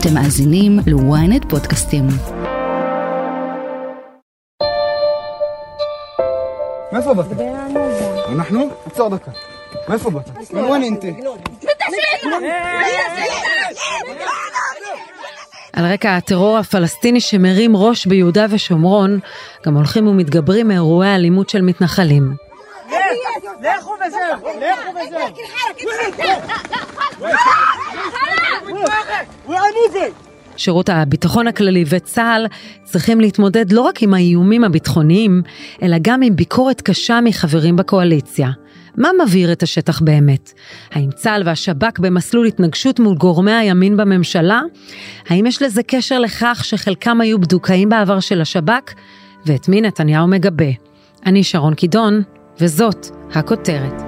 אתם מאזינים ל-ynet פודקאסטים. מאיפה באת? אנחנו? עצור דקה. מאיפה באת? מנואן אינטה. על רקע הטרור הפלסטיני שמרים ראש ביהודה ושומרון, גם הולכים ומתגברים מאירועי האלימות של מתנחלים. לכו וזהו, לכו וזהו. שירות הביטחון הכללי וצה"ל צריכים להתמודד לא רק עם האיומים הביטחוניים, אלא גם עם ביקורת קשה מחברים בקואליציה. מה מבהיר את השטח באמת? האם צה"ל והשב"כ במסלול התנגשות מול גורמי הימין בממשלה? האם יש לזה קשר לכך שחלקם היו בדוקאים בעבר של השב"כ? ואת מי נתניהו מגבה? אני שרון קידון, וזאת הכותרת.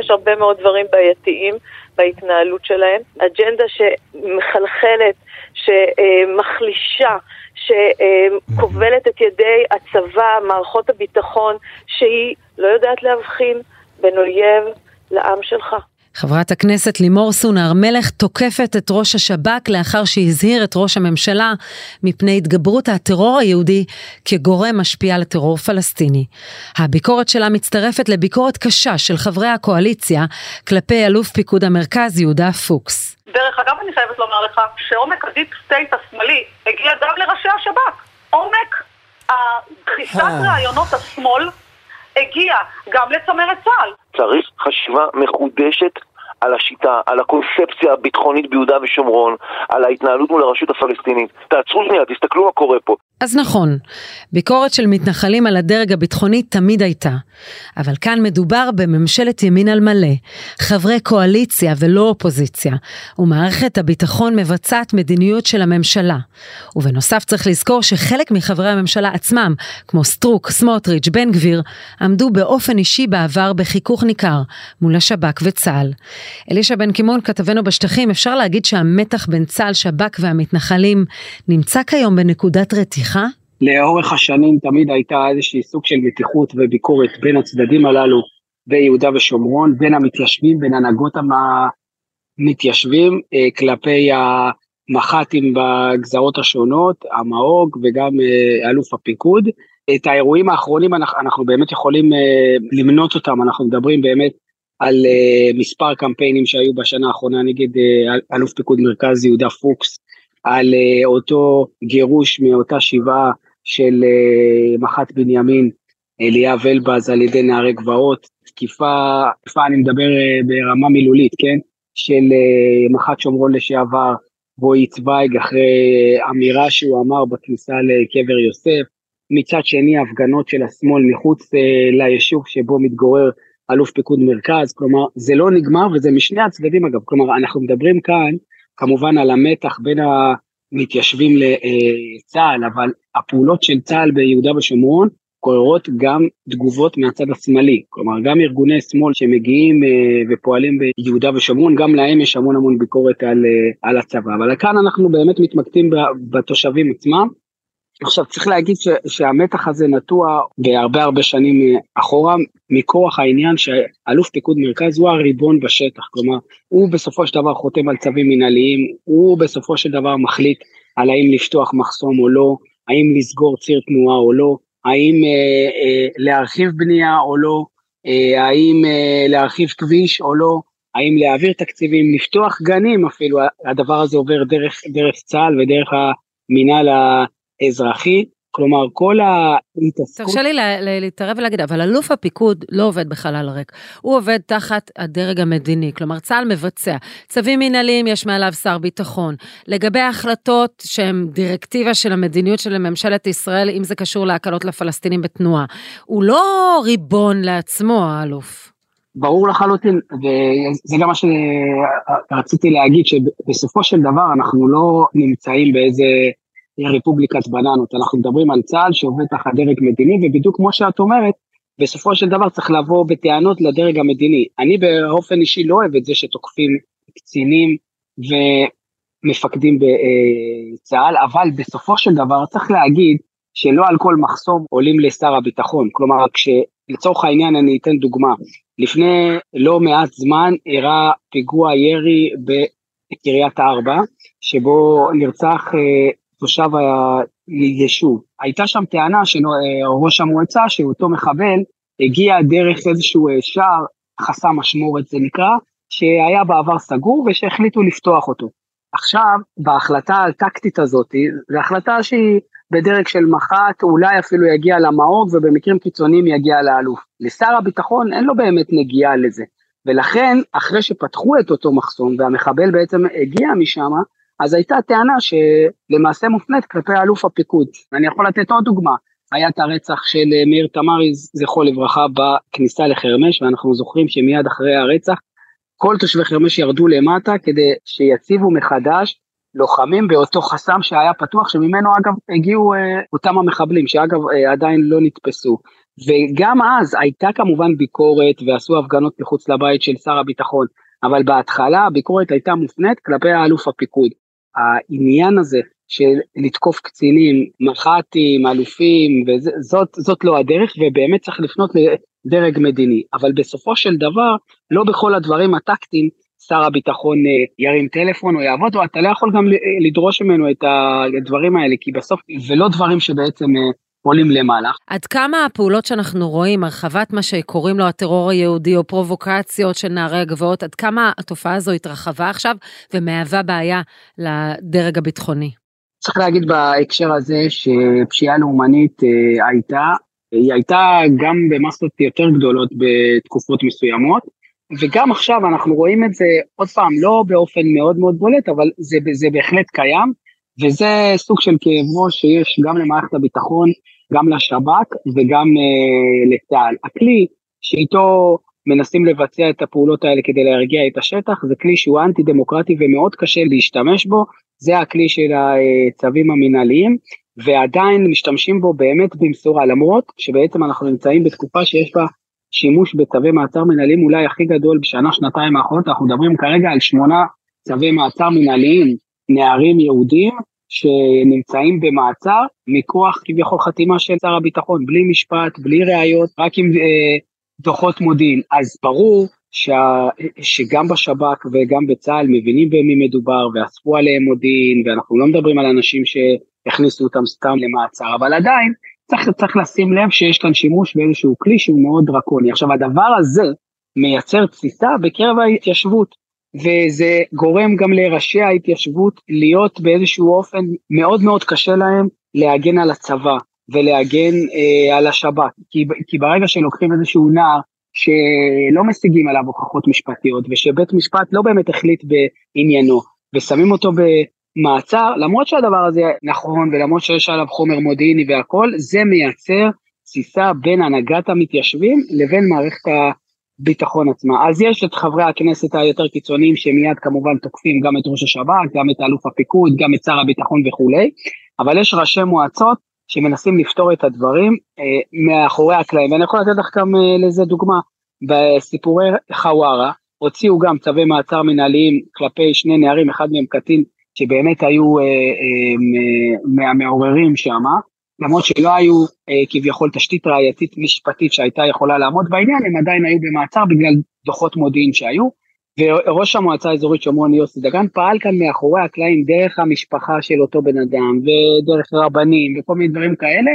יש הרבה מאוד דברים בעייתיים בהתנהלות שלהם. אג'נדה שמחלחלת, שמחלישה, שכובלת את ידי הצבא, מערכות הביטחון, שהיא לא יודעת להבחין בין אויב לעם שלך. חברת הכנסת לימור סון הר מלך תוקפת את ראש השב"כ לאחר שהזהיר את ראש הממשלה מפני התגברות הטרור היהודי כגורם משפיע לטרור פלסטיני. הביקורת שלה מצטרפת לביקורת קשה של חברי הקואליציה כלפי אלוף פיקוד המרכז יהודה פוקס. דרך אגב, אני חייבת לומר לך שעומק ה deep state השמאלי הגיע גם לראשי השב"כ. עומק דחיסת רעיונות השמאל הגיע גם לצמרת צה"ל. צריך חשיבה מחודשת על השיטה, על הקונספציה הביטחונית ביהודה ושומרון, על ההתנהלות מול הרשות הפלסטינית. תעצרו שנייה, תסתכלו מה קורה פה. אז נכון, ביקורת של מתנחלים על הדרג הביטחוני תמיד הייתה. אבל כאן מדובר בממשלת ימין על מלא, חברי קואליציה ולא אופוזיציה, ומערכת הביטחון מבצעת מדיניות של הממשלה. ובנוסף צריך לזכור שחלק מחברי הממשלה עצמם, כמו סטרוק, סמוטריץ', בן גביר, עמדו באופן אישי בעבר בחיכוך ניכר מול השב"כ וצה"ל. אלישע בן קימון, כתבנו בשטחים, אפשר להגיד שהמתח בין צה"ל, שב"כ והמתנחלים נמצא כיום בנקודת רתיחה? לאורך השנים תמיד הייתה איזושהי סוג של מתיחות וביקורת בין הצדדים הללו ביהודה ושומרון, בין המתיישבים, בין הנהגות המתיישבים אה, כלפי המח"טים בגזרות השונות, המאוג וגם אה, אלוף הפיקוד. את האירועים האחרונים אנחנו, אנחנו באמת יכולים אה, למנות אותם, אנחנו מדברים באמת על uh, מספר קמפיינים שהיו בשנה האחרונה נגד uh, אלוף פיקוד מרכז יהודה פוקס, על uh, אותו גירוש מאותה שבעה של uh, מח"ט בנימין אליאב אלבז על ידי נערי גבעות, תקיפה, תקיפה אני מדבר uh, ברמה מילולית, כן? של uh, מח"ט שומרון לשעבר, רועי צוויג אחרי אמירה שהוא אמר בכניסה לקבר יוסף, מצד שני הפגנות של השמאל מחוץ uh, ליישוב שבו מתגורר אלוף פיקוד מרכז, כלומר זה לא נגמר וזה משני הצדדים אגב, כלומר אנחנו מדברים כאן כמובן על המתח בין המתיישבים לצה"ל, אבל הפעולות של צה"ל ביהודה ושומרון גוררות גם תגובות מהצד השמאלי, כלומר גם ארגוני שמאל שמגיעים ופועלים ביהודה ושומרון, גם להם יש המון המון ביקורת על, על הצבא, אבל כאן אנחנו באמת מתמקדים בתושבים עצמם, עכשיו צריך להגיד ש, שהמתח הזה נטוע בהרבה הרבה שנים אחורה מכוח העניין שאלוף פיקוד מרכז הוא הריבון בשטח, כלומר הוא בסופו של דבר חותם על צווים מנהליים, הוא בסופו של דבר מחליט על האם לפתוח מחסום או לא, האם לסגור ציר תנועה או לא, האם אה, אה, להרחיב בנייה או לא, אה, האם אה, להרחיב כביש או לא, האם להעביר תקציבים, לפתוח גנים אפילו, הדבר הזה עובר דרך, דרך צה"ל ודרך המינהל אזרחי, כלומר כל ההתעסקות... תרשה לי להתערב ולהגיד, אבל אלוף הפיקוד לא עובד בחלל ריק, הוא עובד תחת הדרג המדיני, כלומר צה"ל מבצע, צווים מנהליים יש מעליו שר ביטחון, לגבי ההחלטות שהן דירקטיבה של המדיניות של ממשלת ישראל, אם זה קשור להקלות לפלסטינים בתנועה, הוא לא ריבון לעצמו האלוף. ברור לחלוטין, וזה גם מה שרציתי להגיד, שבסופו של דבר אנחנו לא נמצאים באיזה רפובליקת בננות, אנחנו מדברים על צה"ל שעובד תחת דרג מדיני, ובדיוק כמו שאת אומרת, בסופו של דבר צריך לבוא בטענות לדרג המדיני. אני באופן אישי לא אוהב את זה שתוקפים קצינים ומפקדים בצה"ל, אבל בסופו של דבר צריך להגיד שלא על כל מחסום עולים לשר הביטחון. כלומר, כשלצורך העניין אני אתן דוגמה, לפני לא מעט זמן אירע פיגוע ירי קריית ארבע, שבו נרצח אה, תושב היישוב. הייתה שם טענה של אה, ראש המועצה שאותו מחבל הגיע דרך איזשהו אה, שער, חסם אשמורת זה נקרא, שהיה בעבר סגור ושהחליטו לפתוח אותו. עכשיו, בהחלטה הטקטית הזאת, זו החלטה שהיא בדרג של מח"ט, אולי אפילו יגיע למאוג ובמקרים קיצוניים יגיע לאלוף. לשר הביטחון אין לו באמת נגיעה לזה. ולכן, אחרי שפתחו את אותו מחסום והמחבל בעצם הגיע משם, אז הייתה טענה שלמעשה מופנית כלפי אלוף הפיקוד. ואני יכול לתת עוד דוגמה, היה את הרצח של מאיר תמרי, זכרו לברכה, בכניסה לחרמש, ואנחנו זוכרים שמיד אחרי הרצח, כל תושבי חרמש ירדו למטה כדי שיציבו מחדש לוחמים באותו חסם שהיה פתוח, שממנו אגב הגיעו אה, אותם המחבלים, שאגב אה, עדיין לא נתפסו. וגם אז הייתה כמובן ביקורת ועשו הפגנות מחוץ לבית של שר הביטחון, אבל בהתחלה הביקורת הייתה מופנית כלפי האלוף הפיקוד. העניין הזה של לתקוף קצינים, מח"טים, אלופים, וזאת זאת לא הדרך, ובאמת צריך לפנות לדרג מדיני. אבל בסופו של דבר, לא בכל הדברים הטקטיים שר הביטחון אה, ירים טלפון או יעבוד, או אתה לא יכול גם לדרוש ממנו את הדברים האלה, כי בסוף, ולא דברים שבעצם אה, עולים למעלה. עד כמה הפעולות שאנחנו רואים, הרחבת מה שקוראים לו הטרור היהודי או פרובוקציות של נערי הגבעות, עד כמה התופעה הזו התרחבה עכשיו ומהווה בעיה לדרג הביטחוני? צריך להגיד בהקשר הזה שפשיעה לאומנית אה, הייתה, היא הייתה גם במסות יותר גדולות בתקופות מסוימות, וגם עכשיו אנחנו רואים את זה, עוד פעם, לא באופן מאוד מאוד בולט, אבל זה, זה בהחלט קיים, וזה סוג של כאב ראש שיש גם למערכת הביטחון, גם לשב"כ וגם uh, לצה"ל. הכלי שאיתו מנסים לבצע את הפעולות האלה כדי להרגיע את השטח, זה כלי שהוא אנטי דמוקרטי ומאוד קשה להשתמש בו, זה הכלי של הצווים המינהליים, ועדיין משתמשים בו באמת במשורה, למרות שבעצם אנחנו נמצאים בתקופה שיש בה שימוש בצווי מעצר מנהליים אולי הכי גדול בשנה, שנתיים האחרונות, אנחנו מדברים כרגע על שמונה צווי מעצר מנהליים, נערים יהודים, שנמצאים במעצר מכוח כביכול חתימה של שר הביטחון, בלי משפט, בלי ראיות, רק עם אה, דוחות מודיעין. אז ברור שה, שגם בשב"כ וגם בצה"ל מבינים במי מדובר ואספו עליהם מודיעין, ואנחנו לא מדברים על אנשים שהכניסו אותם סתם למעצר, אבל עדיין צריך, צריך לשים לב שיש כאן שימוש באיזשהו כלי שהוא מאוד דרקוני. עכשיו הדבר הזה מייצר תסיסה בקרב ההתיישבות, וזה גורם גם לראשי ההתיישבות להיות באיזשהו אופן מאוד מאוד קשה להם להגן על הצבא ולהגן אה, על השב"כ, כי, כי ברגע שלוקחים איזשהו נער שלא משיגים עליו הוכחות משפטיות ושבית משפט לא באמת החליט בעניינו ושמים אותו במעצר, למרות שהדבר הזה נכון ולמרות שיש עליו חומר מודיעיני והכל, זה מייצר תסיסה בין הנהגת המתיישבים לבין מערכת הביטחון עצמה. אז יש את חברי הכנסת היותר קיצוניים שמיד כמובן תוקפים גם את ראש השב"כ, גם את אלוף הפיקוד, גם את שר הביטחון וכולי, אבל יש ראשי מועצות שמנסים לפתור את הדברים אה, מאחורי הקלעים, ואני יכול לתת לך גם אה, לזה דוגמה, בסיפורי חווארה הוציאו גם צווי מעצר מנהליים כלפי שני נערים, אחד מהם קטין שבאמת היו אה, אה, מהמעוררים שם, למרות שלא היו אה, כביכול תשתית ראייתית משפטית שהייתה יכולה לעמוד בעניין, הם עדיין היו במעצר בגלל דוחות מודיעין שהיו, וראש המועצה האזורית שומרון יוסי דגן פעל כאן מאחורי הקלעים דרך המשפחה של אותו בן אדם ודרך רבנים וכל מיני דברים כאלה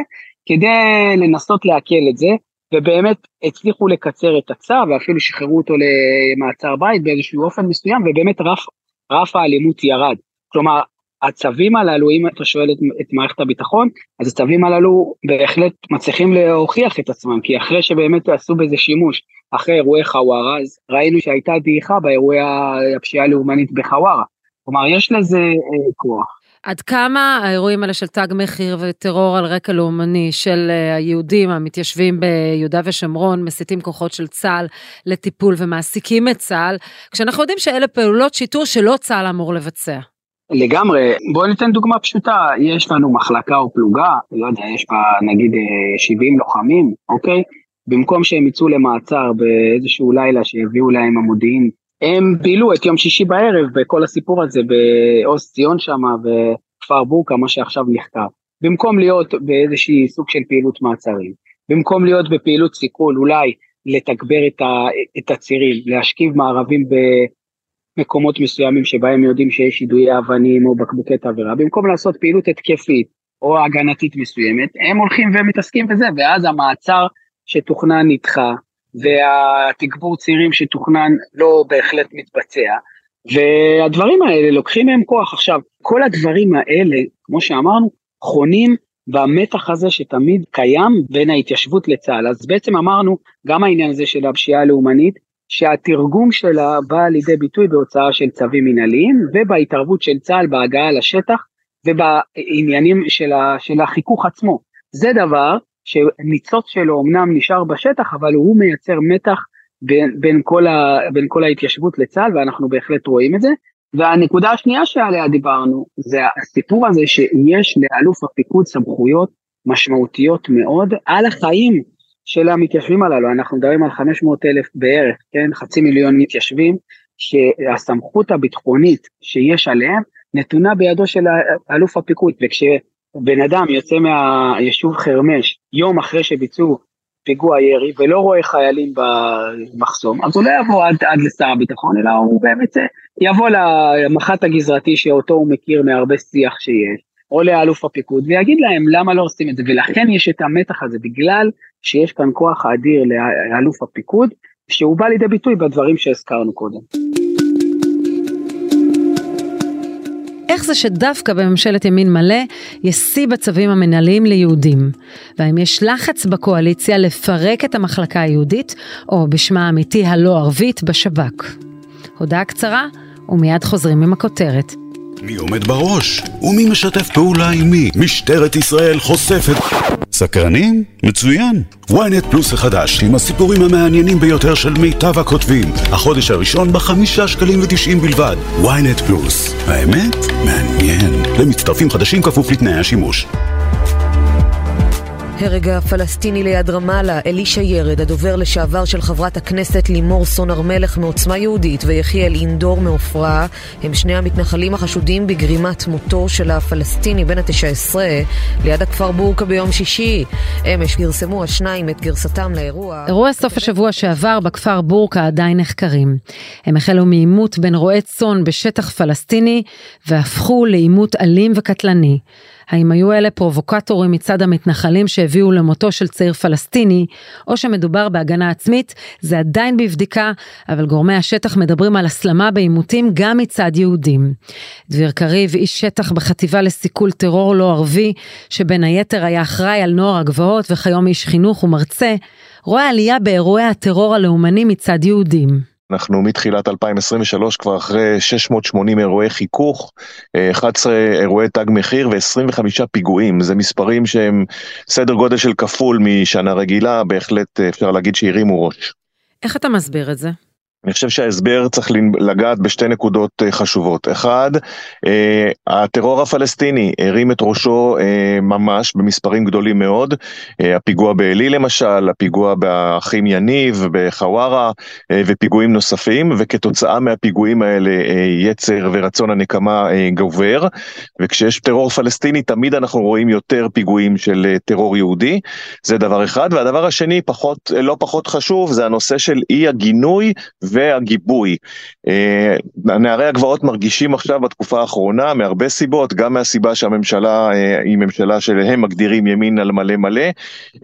כדי לנסות לעכל את זה ובאמת הצליחו לקצר את הצו ואפילו שחררו אותו למעצר בית באיזשהו אופן מסוים ובאמת רף, רף האלימות ירד. כלומר הצווים הללו, אם אתה שואל את, את מערכת הביטחון, אז הצווים הללו בהחלט מצליחים להוכיח את עצמם, כי אחרי שבאמת עשו בזה שימוש, אחרי אירועי חווארה, אז ראינו שהייתה דעיכה באירועי הפשיעה הלאומנית בחווארה. כלומר, יש לזה אה, כוח. עד כמה האירועים האלה של תג מחיר וטרור על רקע לאומני של אה, היהודים המתיישבים ביהודה ושומרון מסיתים כוחות של צה"ל לטיפול ומעסיקים את צה"ל, כשאנחנו יודעים שאלה פעולות שיטור שלא צה"ל אמור לבצע. לגמרי, בואו ניתן דוגמה פשוטה, יש לנו מחלקה או פלוגה, לא יודע, יש בה נגיד 70 אה, לוחמים, אוקיי? במקום שהם יצאו למעצר באיזשהו לילה שיביאו להם המודיעין, הם בילו את יום שישי בערב בכל הסיפור הזה בעוז ציון שם וכפר בורקה, מה שעכשיו נחקר. במקום להיות באיזשהי סוג של פעילות מעצרים, במקום להיות בפעילות סיכול, אולי לתגבר את, ה, את הצירים, להשכיב מערבים מקומות מסוימים שבהם יודעים שיש יידויי אבנים או בקבוקי תבערה, במקום לעשות פעילות התקפית או הגנתית מסוימת, הם הולכים ומתעסקים בזה, ואז המעצר שתוכנן נדחה, והתגבור צעירים שתוכנן לא בהחלט מתבצע, והדברים האלה לוקחים מהם כוח. עכשיו, כל הדברים האלה, כמו שאמרנו, חונים במתח הזה שתמיד קיים בין ההתיישבות לצה"ל. אז בעצם אמרנו, גם העניין הזה של הפשיעה הלאומנית, שהתרגום שלה בא לידי ביטוי בהוצאה של צווים מנהליים ובהתערבות של צה"ל בהגעה לשטח ובעניינים של, ה, של החיכוך עצמו. זה דבר שניצוץ שלו אמנם נשאר בשטח, אבל הוא מייצר מתח בין, בין, כל ה, בין כל ההתיישבות לצה"ל, ואנחנו בהחלט רואים את זה. והנקודה השנייה שעליה דיברנו, זה הסיפור הזה שיש לאלוף הפיקוד סמכויות משמעותיות מאוד על החיים של המתיישבים הללו, אנחנו מדברים על 500 אלף בערך, כן, חצי מיליון מתיישבים, שהסמכות הביטחונית שיש עליהם נתונה בידו של אלוף הפיקוד, וכשבן אדם יוצא מהיישוב חרמש יום אחרי שביצעו פיגוע ירי ולא רואה חיילים במחסום, אז הוא לא יבוא עד, עד לשר הביטחון, אלא הוא באמת יבוא למח"ט הגזרתי שאותו הוא מכיר מהרבה שיח שיש, או לאלוף הפיקוד, ויגיד להם למה לא עושים את זה, ולכן יש את המתח הזה, בגלל שיש כאן כוח אדיר לאלוף הפיקוד, שהוא בא לידי ביטוי בדברים שהזכרנו קודם. איך זה שדווקא בממשלת ימין מלא יש שיא בצווים המנהליים ליהודים? והאם יש לחץ בקואליציה לפרק את המחלקה היהודית, או בשמה האמיתי הלא ערבית, בשב"כ? הודעה קצרה, ומיד חוזרים עם הכותרת. מי עומד בראש? ומי משתף פעולה עם מי? משטרת ישראל חושפת... סקרנים? מצוין. ynet פלוס החדש, עם הסיפורים המעניינים ביותר של מיטב הכותבים. החודש הראשון בחמישה שקלים ותשעים בלבד. ynet פלוס. האמת? מעניין. למצטרפים חדשים כפוף לתנאי השימוש. הרג הפלסטיני ליד רמאללה, אלישע ירד, הדובר לשעבר של חברת הכנסת לימור סון הר מלך מעוצמה יהודית ויחיאל אינדור מעופרה, הם שני המתנחלים החשודים בגרימת מותו של הפלסטיני בן התשע עשרה ליד הכפר בורקה ביום שישי. אמש פרסמו השניים את גרסתם לאירוע. אירוע סוף השבוע שעבר בכפר בורקה עדיין נחקרים. הם החלו מעימות בין רועי צאן בשטח פלסטיני והפכו לעימות אלים וקטלני. האם היו אלה פרובוקטורים מצד המתנחלים שהביאו למותו של צעיר פלסטיני, או שמדובר בהגנה עצמית, זה עדיין בבדיקה, אבל גורמי השטח מדברים על הסלמה בעימותים גם מצד יהודים. דביר קריב, איש שטח בחטיבה לסיכול טרור לא ערבי, שבין היתר היה אחראי על נוער הגבעות וכיום איש חינוך ומרצה, רואה עלייה באירועי הטרור הלאומני מצד יהודים. אנחנו מתחילת 2023 כבר אחרי 680 אירועי חיכוך, 11 אירועי תג מחיר ו-25 פיגועים. זה מספרים שהם סדר גודל של כפול משנה רגילה, בהחלט אפשר להגיד שהרימו ראש. איך אתה מסביר את זה? אני חושב שההסבר צריך לגעת בשתי נקודות אה, חשובות. אחד, אה, הטרור הפלסטיני הרים את ראשו אה, ממש במספרים גדולים מאוד. הפיגוע בעלי למשל, הפיגוע באחים יניב, בחווארה ופיגועים נוספים, וכתוצאה מהפיגועים האלה יצר ורצון הנקמה גובר. וכשיש טרור פלסטיני תמיד אנחנו רואים יותר פיגועים של טרור יהודי. זה דבר אחד. והדבר השני, פחות, לא פחות חשוב, זה הנושא של אי הגינוי. והגיבוי. אה, נערי הגבעות מרגישים עכשיו בתקופה האחרונה מהרבה סיבות, גם מהסיבה שהממשלה אה, היא ממשלה שהם מגדירים ימין על מלא מלא,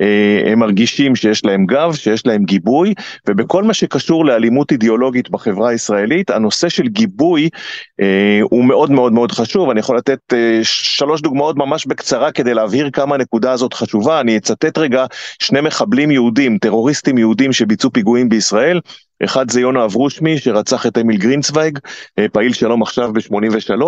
אה, הם מרגישים שיש להם גב, שיש להם גיבוי, ובכל מה שקשור לאלימות אידיאולוגית בחברה הישראלית, הנושא של גיבוי הוא מאוד מאוד מאוד חשוב. אני יכול לתת שלוש דוגמאות ממש בקצרה כדי להבהיר כמה הנקודה הזאת חשובה. אני אצטט רגע שני מחבלים יהודים, טרוריסטים יהודים שביצעו פיגועים בישראל. אחד זה יונה אברושמי שרצח את אמיל גרינצוויג, אה, פעיל שלום עכשיו ב-83,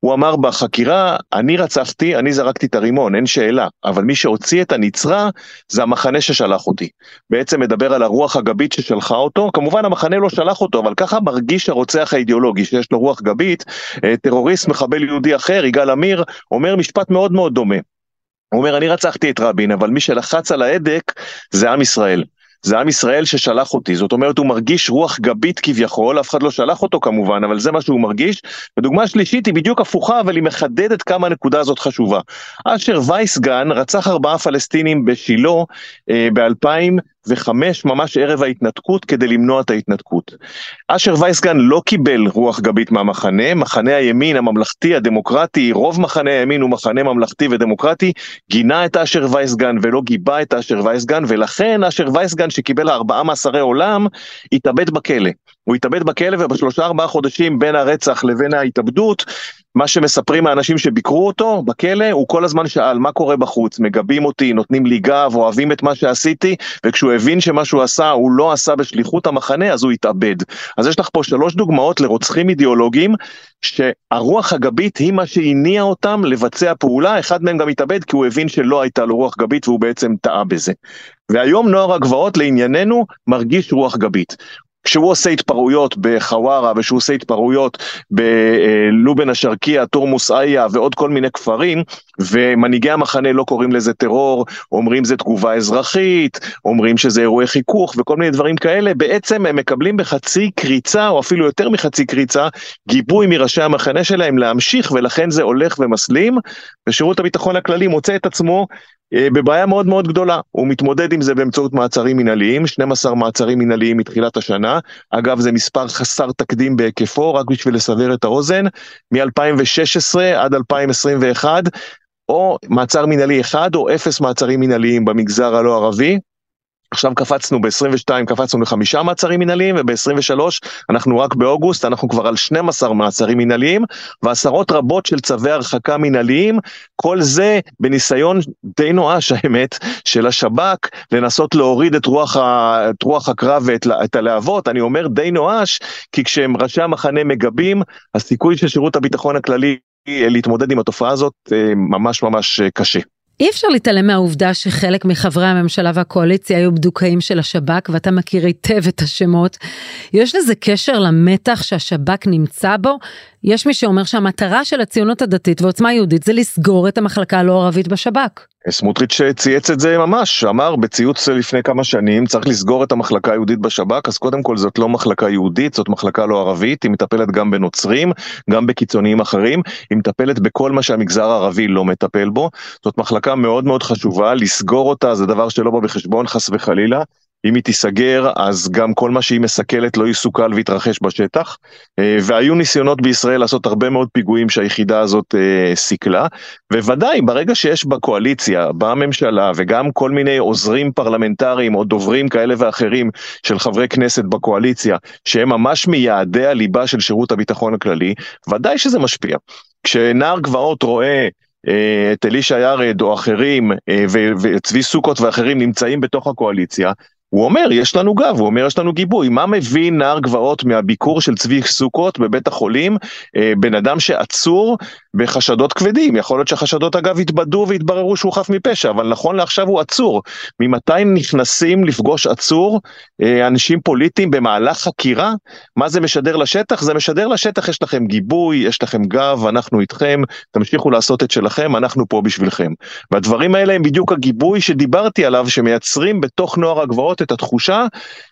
הוא אמר בחקירה, אני רצחתי, אני זרקתי את הרימון, אין שאלה, אבל מי שהוציא את הנצרה זה המחנה ששלח אותי. בעצם מדבר על הרוח הגבית ששלחה אותו, כמובן המחנה לא שלח אותו, אבל ככה מרגיש הרוצח האידיאולוגי שיש לו רוח גבית, אה, טרוריסט מחבל יהודי אחר, יגאל עמיר, אומר משפט מאוד מאוד דומה. הוא אומר, אני רצחתי את רבין, אבל מי שלחץ על ההדק זה עם ישראל. זה עם ישראל ששלח אותי, זאת אומרת הוא מרגיש רוח גבית כביכול, אף אחד לא שלח אותו כמובן, אבל זה מה שהוא מרגיש. ודוגמה שלישית היא בדיוק הפוכה, אבל היא מחדדת כמה הנקודה הזאת חשובה. אשר וייסגן רצח ארבעה פלסטינים בשילה אה, ב-2000. וחמש ממש ערב ההתנתקות כדי למנוע את ההתנתקות. אשר וייסגן לא קיבל רוח גבית מהמחנה, מחנה הימין הממלכתי הדמוקרטי, רוב מחנה הימין הוא מחנה ממלכתי ודמוקרטי, גינה את אשר וייסגן ולא גיבה את אשר וייסגן, ולכן אשר וייסגן שקיבל ארבעה מאסרי עולם, התאבד בכלא. הוא התאבד בכלא ובשלושה ארבעה חודשים בין הרצח לבין ההתאבדות, מה שמספרים האנשים שביקרו אותו בכלא, הוא כל הזמן שאל מה קורה בחוץ, מגבים אותי, נותנים לי גב, אוהבים את מה שעשיתי, וכשהוא הבין שמה שהוא עשה הוא לא עשה בשליחות המחנה, אז הוא התאבד. אז יש לך פה שלוש דוגמאות לרוצחים אידיאולוגיים, שהרוח הגבית היא מה שהניע אותם לבצע פעולה, אחד מהם גם התאבד כי הוא הבין שלא הייתה לו רוח גבית והוא בעצם טעה בזה. והיום נוער הגבעות לענייננו מרגיש רוח גבית. כשהוא עושה התפרעויות בחווארה ושהוא עושה התפרעויות בלובן א-שרקייה, תורמוס איה ועוד כל מיני כפרים, ומנהיגי המחנה לא קוראים לזה טרור, אומרים זה תגובה אזרחית, אומרים שזה אירועי חיכוך וכל מיני דברים כאלה, בעצם הם מקבלים בחצי קריצה, או אפילו יותר מחצי קריצה, גיבוי מראשי המחנה שלהם להמשיך, ולכן זה הולך ומסלים, ושירות הביטחון הכללי מוצא את עצמו בבעיה מאוד מאוד גדולה, הוא מתמודד עם זה באמצעות מעצרים מנהליים, 12 מעצרים מנהליים מתחילת השנה, אגב זה מספר חסר תקדים בהיקפו, רק בשביל לסבר את האוזן, מ-2016 עד 2021, או מעצר מנהלי אחד או אפס מעצרים מנהליים במגזר הלא ערבי, עכשיו קפצנו ב-22, קפצנו לחמישה מעצרים מנהליים, וב-23, אנחנו רק באוגוסט, אנחנו כבר על 12 מעצרים מנהליים, ועשרות רבות של צווי הרחקה מנהליים, כל זה בניסיון די נואש, האמת, של השב"כ, לנסות להוריד את רוח, ה, את רוח הקרב ואת הלהבות, אני אומר די נואש, כי כשהם ראשי המחנה מגבים, הסיכוי של שירות הביטחון הכללי להתמודד עם התופעה הזאת אה, ממש ממש אה, קשה. אי אפשר להתעלם מהעובדה שחלק מחברי הממשלה והקואליציה היו בדוקאים של השב"כ ואתה מכיר היטב את השמות. יש לזה קשר למתח שהשב"כ נמצא בו? יש מי שאומר שהמטרה של הציונות הדתית ועוצמה יהודית זה לסגור את המחלקה הלא ערבית בשב"כ. סמוטריץ' צייץ את זה ממש, אמר בציוץ לפני כמה שנים צריך לסגור את המחלקה היהודית בשב"כ, אז קודם כל זאת לא מחלקה יהודית, זאת מחלקה לא ערבית, היא מטפלת גם בנוצרים, גם בקיצוניים אחרים, היא מטפלת בכל מה שהמגזר הערבי לא מטפל בו, זאת מחלקה מאוד מאוד חשובה, לסגור אותה זה דבר שלא בא בחשבון חס וחלילה, אם היא תיסגר, אז גם כל מה שהיא מסכלת לא יסוכל ויתרחש בשטח. אה, והיו ניסיונות בישראל לעשות הרבה מאוד פיגועים שהיחידה הזאת אה, סיכלה. וודאי, ברגע שיש בקואליציה, בממשלה, וגם כל מיני עוזרים פרלמנטריים או דוברים כאלה ואחרים של חברי כנסת בקואליציה, שהם ממש מיעדי הליבה של שירות הביטחון הכללי, ודאי שזה משפיע. כשנער גבעות רואה אה, את אלישע ירד או אחרים, וצבי סוכות ואחרים נמצאים בתוך הקואליציה, הוא אומר, יש לנו גב, הוא אומר, יש לנו גיבוי. מה מבין נער גבעות מהביקור של צבי סוכות בבית החולים? אה, בן אדם שעצור בחשדות כבדים. יכול להיות שהחשדות אגב יתבדו ויתבררו שהוא חף מפשע, אבל נכון לעכשיו הוא עצור. ממתי נכנסים לפגוש עצור אה, אנשים פוליטיים במהלך חקירה? מה זה משדר לשטח? זה משדר לשטח, יש לכם גיבוי, יש לכם גב, אנחנו איתכם, תמשיכו לעשות את שלכם, אנחנו פה בשבילכם. והדברים האלה הם בדיוק הגיבוי שדיברתי עליו, שמייצרים בתוך נוער הגבעות את התחושה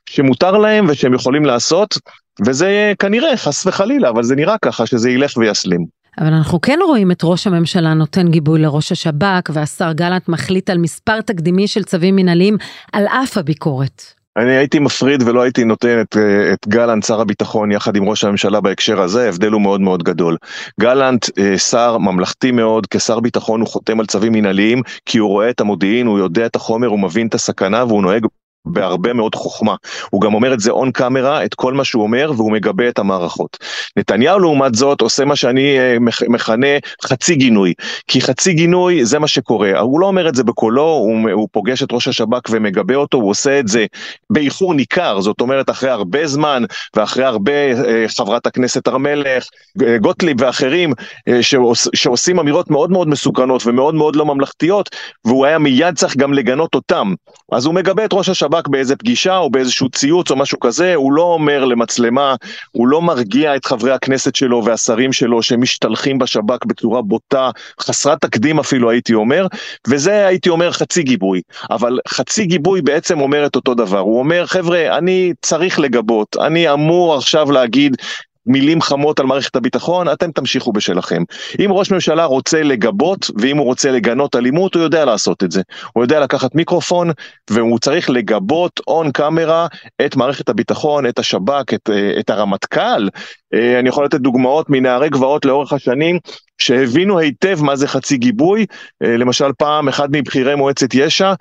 שמותר להם ושהם יכולים לעשות, וזה כנראה, חס וחלילה, אבל זה נראה ככה, שזה ילך ויסלים. אבל אנחנו כן רואים את ראש הממשלה נותן גיבוי לראש השב"כ, והשר גלנט מחליט על מספר תקדימי של צווים מנהליים על אף הביקורת. אני הייתי מפריד ולא הייתי נותן את, את גלנט, שר הביטחון, יחד עם ראש הממשלה בהקשר הזה, ההבדל הוא מאוד מאוד גדול. גלנט, אה, שר ממלכתי מאוד, כשר ביטחון הוא חותם על צווים מנהליים, כי הוא רואה את המודיעין, הוא יודע את החומר, הוא מבין את הסכנה והוא נוהג בהרבה מאוד חוכמה. הוא גם אומר את זה און קאמרה, את כל מה שהוא אומר, והוא מגבה את המערכות. נתניהו לעומת זאת עושה מה שאני אה, מכנה חצי גינוי. כי חצי גינוי זה מה שקורה. הוא לא אומר את זה בקולו, הוא, הוא פוגש את ראש השב"כ ומגבה אותו, הוא עושה את זה באיחור ניכר, זאת אומרת אחרי הרבה זמן, ואחרי הרבה, אה, חברת הכנסת הר מלך, אה, גוטליב ואחרים, שעוש, שעושים אמירות מאוד מאוד מסוכנות ומאוד מאוד לא ממלכתיות, והוא היה מיד צריך גם לגנות אותם. אז הוא מגבה את ראש השב"כ. השב"כ באיזה פגישה או באיזשהו ציוץ או משהו כזה, הוא לא אומר למצלמה, הוא לא מרגיע את חברי הכנסת שלו והשרים שלו שמשתלחים בשב"כ בצורה בוטה, חסרת תקדים אפילו הייתי אומר, וזה הייתי אומר חצי גיבוי. אבל חצי גיבוי בעצם אומר את אותו דבר, הוא אומר חבר'ה, אני צריך לגבות, אני אמור עכשיו להגיד מילים חמות על מערכת הביטחון, אתם תמשיכו בשלכם. אם ראש ממשלה רוצה לגבות, ואם הוא רוצה לגנות אלימות, הוא יודע לעשות את זה. הוא יודע לקחת מיקרופון, והוא צריך לגבות און קאמרה את מערכת הביטחון, את השב"כ, את, אה, את הרמטכ"ל. אה, אני יכול לתת דוגמאות מנערי גבעות לאורך השנים, שהבינו היטב מה זה חצי גיבוי, אה, למשל פעם אחד מבכירי מועצת יש"ע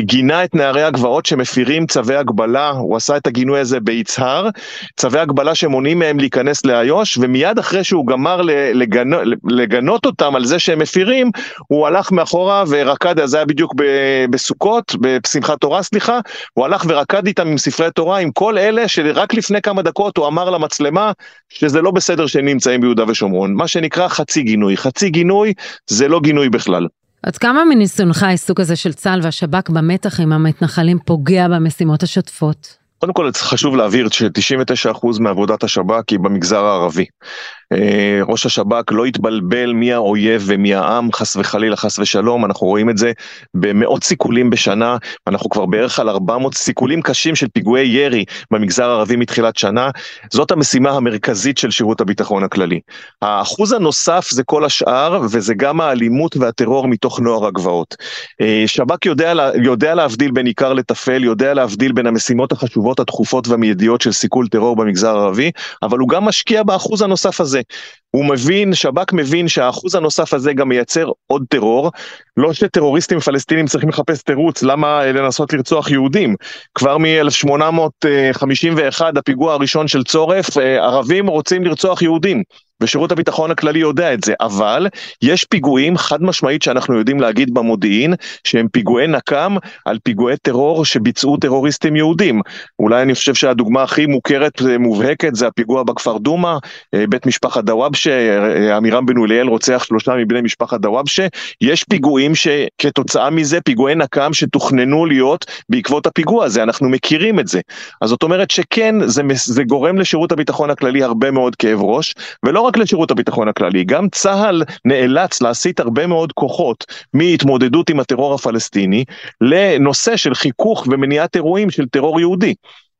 גינה את נערי הגבעות שמפירים צווי הגבלה, הוא עשה את הגינוי הזה ביצהר, צווי הגבלה שמונעים מהם להיכנס לאיו"ש, ומיד אחרי שהוא גמר לגנות, לגנות אותם על זה שהם מפירים, הוא הלך מאחורה ורקד, זה היה בדיוק בסוכות, בשמחת תורה סליחה, הוא הלך ורקד איתם עם ספרי תורה, עם כל אלה שרק לפני כמה דקות הוא אמר למצלמה שזה לא בסדר שהם נמצאים ביהודה ושומרון, מה שנקרא חצי גינוי, חצי גינוי זה לא גינוי בכלל. עד כמה מניסיונך העיסוק הזה של צה"ל והשב"כ במתח עם המתנחלים פוגע במשימות השוטפות? קודם כל חשוב להבהיר ש-99% מעבודת השב"כ היא במגזר הערבי. אה, ראש השב"כ לא התבלבל מי האויב ומי העם, חס וחלילה, חס ושלום, אנחנו רואים את זה במאות סיכולים בשנה, אנחנו כבר בערך על 400 סיכולים קשים של פיגועי ירי במגזר הערבי מתחילת שנה, זאת המשימה המרכזית של שירות הביטחון הכללי. האחוז הנוסף זה כל השאר, וזה גם האלימות והטרור מתוך נוער הגבעות. אה, שב"כ יודע, יודע להבדיל בין עיקר לטפל, יודע להבדיל בין המשימות החשובות, הדחופות והמיידיות של סיכול טרור במגזר הערבי, אבל הוא גם משקיע באחוז הנוסף הזה. הזה. הוא מבין, שב"כ מבין שהאחוז הנוסף הזה גם מייצר עוד טרור. לא שטרוריסטים פלסטינים צריכים לחפש תירוץ למה לנסות לרצוח יהודים. כבר מ-1851, הפיגוע הראשון של צורף, אה, ערבים רוצים לרצוח יהודים. ושירות הביטחון הכללי יודע את זה, אבל יש פיגועים חד משמעית שאנחנו יודעים להגיד במודיעין, שהם פיגועי נקם על פיגועי טרור שביצעו טרוריסטים יהודים. אולי אני חושב שהדוגמה הכי מוכרת, ומובהקת, זה הפיגוע בכפר דומא, אה, בית משפחת דוואבשה, אה, עמירם בן אוליאל רוצח שלושה מבני משפחת דוואבשה. יש פיגועים שכתוצאה מזה, פיגועי נקם שתוכננו להיות בעקבות הפיגוע הזה, אנחנו מכירים את זה. אז זאת אומרת שכן, זה, זה גורם לשירות הביטחון הכללי הרבה מאוד כאב ראש, ולא רק לשירות הביטחון הכללי, גם צה"ל נאלץ להסיט הרבה מאוד כוחות מהתמודדות עם הטרור הפלסטיני לנושא של חיכוך ומניעת אירועים של טרור יהודי.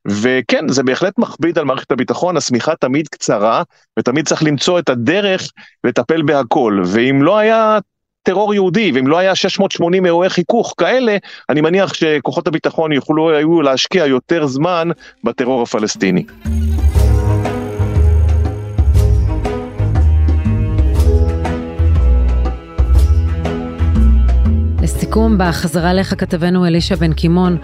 וכן, זה בהחלט מכביד על מערכת הביטחון, השמיכה תמיד קצרה, ותמיד צריך למצוא את הדרך לטפל בהכל. ואם לא היה טרור יהודי, ואם לא היה 680 אירועי חיכוך כאלה, אני מניח שכוחות הביטחון יוכלו היו להשקיע יותר זמן בטרור הפלסטיני. לסיכום, בחזרה אליך כתבנו אלישע בן קימון,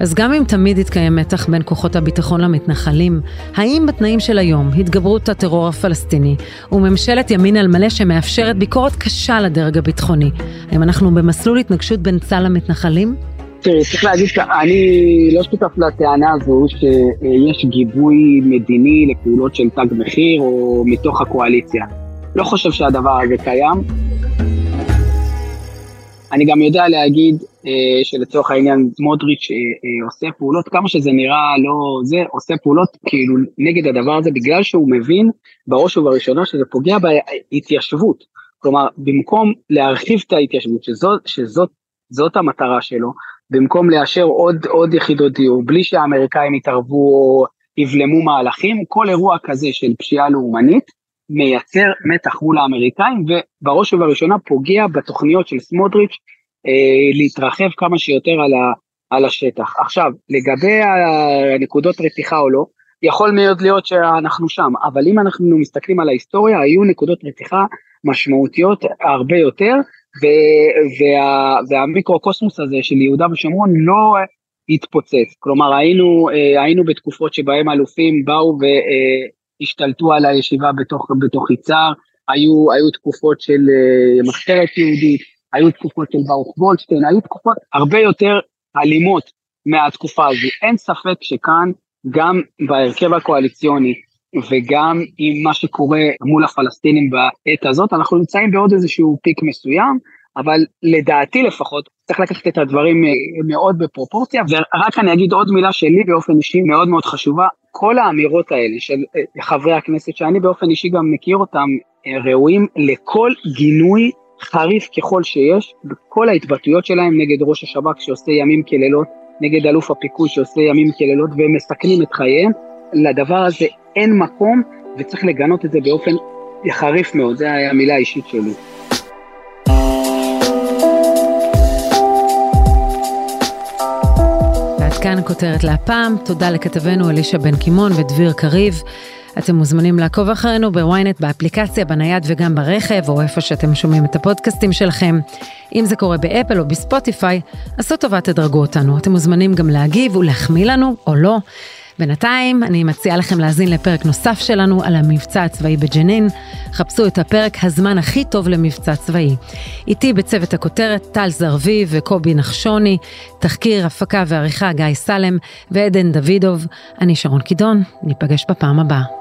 אז גם אם תמיד יתקיים מתח בין כוחות הביטחון למתנחלים, האם בתנאים של היום, התגברות הטרור הפלסטיני וממשלת ימין על מלא שמאפשרת ביקורת קשה לדרג הביטחוני, האם אנחנו במסלול התנגשות בין צה"ל למתנחלים? תראי, צריך להגיד שאני לא שותף לטענה הזו שיש גיבוי מדיני לפעולות של תג מחיר או מתוך הקואליציה. לא חושב שהדבר הזה קיים. אני גם יודע להגיד אה, שלצורך העניין סמוטריץ' אה, אה, עושה פעולות, כמה שזה נראה לא זה, עושה פעולות כאילו נגד הדבר הזה, בגלל שהוא מבין בראש ובראשונה שזה פוגע בהתיישבות. כלומר, במקום להרחיב את ההתיישבות, שזאת, שזאת זאת המטרה שלו, במקום לאשר עוד, עוד יחידות דיור, בלי שהאמריקאים יתערבו או יבלמו מהלכים, כל אירוע כזה של פשיעה לאומנית, מייצר מתח מול האמריקאים ובראש ובראשונה פוגע בתוכניות של סמוטריץ' אה, להתרחב כמה שיותר על, ה, על השטח. עכשיו, לגבי הנקודות רתיחה או לא, יכול מאוד להיות שאנחנו שם, אבל אם אנחנו מסתכלים על ההיסטוריה, היו נקודות רתיחה משמעותיות הרבה יותר, וה, והמיקרוקוסמוס הזה של יהודה ושומרון לא התפוצץ. כלומר, היינו, אה, היינו בתקופות שבהם אלופים באו ו... אה, השתלטו על הישיבה בתוך, בתוך יצהר, היו, היו תקופות של uh, מחתרת יהודית, היו תקופות של ברוך וולשטיין, היו תקופות הרבה יותר אלימות מהתקופה הזו. אין ספק שכאן, גם בהרכב הקואליציוני וגם עם מה שקורה מול הפלסטינים בעת הזאת, אנחנו נמצאים בעוד איזשהו פיק מסוים, אבל לדעתי לפחות, צריך לקחת את הדברים מאוד בפרופורציה, ורק אני אגיד עוד מילה שלי באופן אישי מאוד מאוד חשובה, כל האמירות האלה של אה, חברי הכנסת, שאני באופן אישי גם מכיר אותם, אה, ראויים לכל גינוי חריף ככל שיש, בכל ההתבטאויות שלהם נגד ראש השב"כ שעושה ימים כלילות, נגד אלוף הפיקוד שעושה ימים כלילות והם מסכנים את חייהם, לדבר הזה אין מקום וצריך לגנות את זה באופן חריף מאוד, זו המילה האישית שלי. כאן הכותרת להפעם, תודה לכתבנו אלישע בן קימון ודביר קריב. אתם מוזמנים לעקוב אחרינו בוויינט, באפליקציה, בנייד וגם ברכב, או איפה שאתם שומעים את הפודקאסטים שלכם. אם זה קורה באפל או בספוטיפיי, עשו טובה תדרגו אותנו. אתם מוזמנים גם להגיב ולהחמיא לנו, או לא. בינתיים, אני מציעה לכם להאזין לפרק נוסף שלנו על המבצע הצבאי בג'נין. חפשו את הפרק הזמן הכי טוב למבצע צבאי. איתי בצוות הכותרת טל זרביב וקובי נחשוני, תחקיר, הפקה ועריכה גיא סלם ועדן דוידוב. אני שרון קידון, ניפגש בפעם הבאה.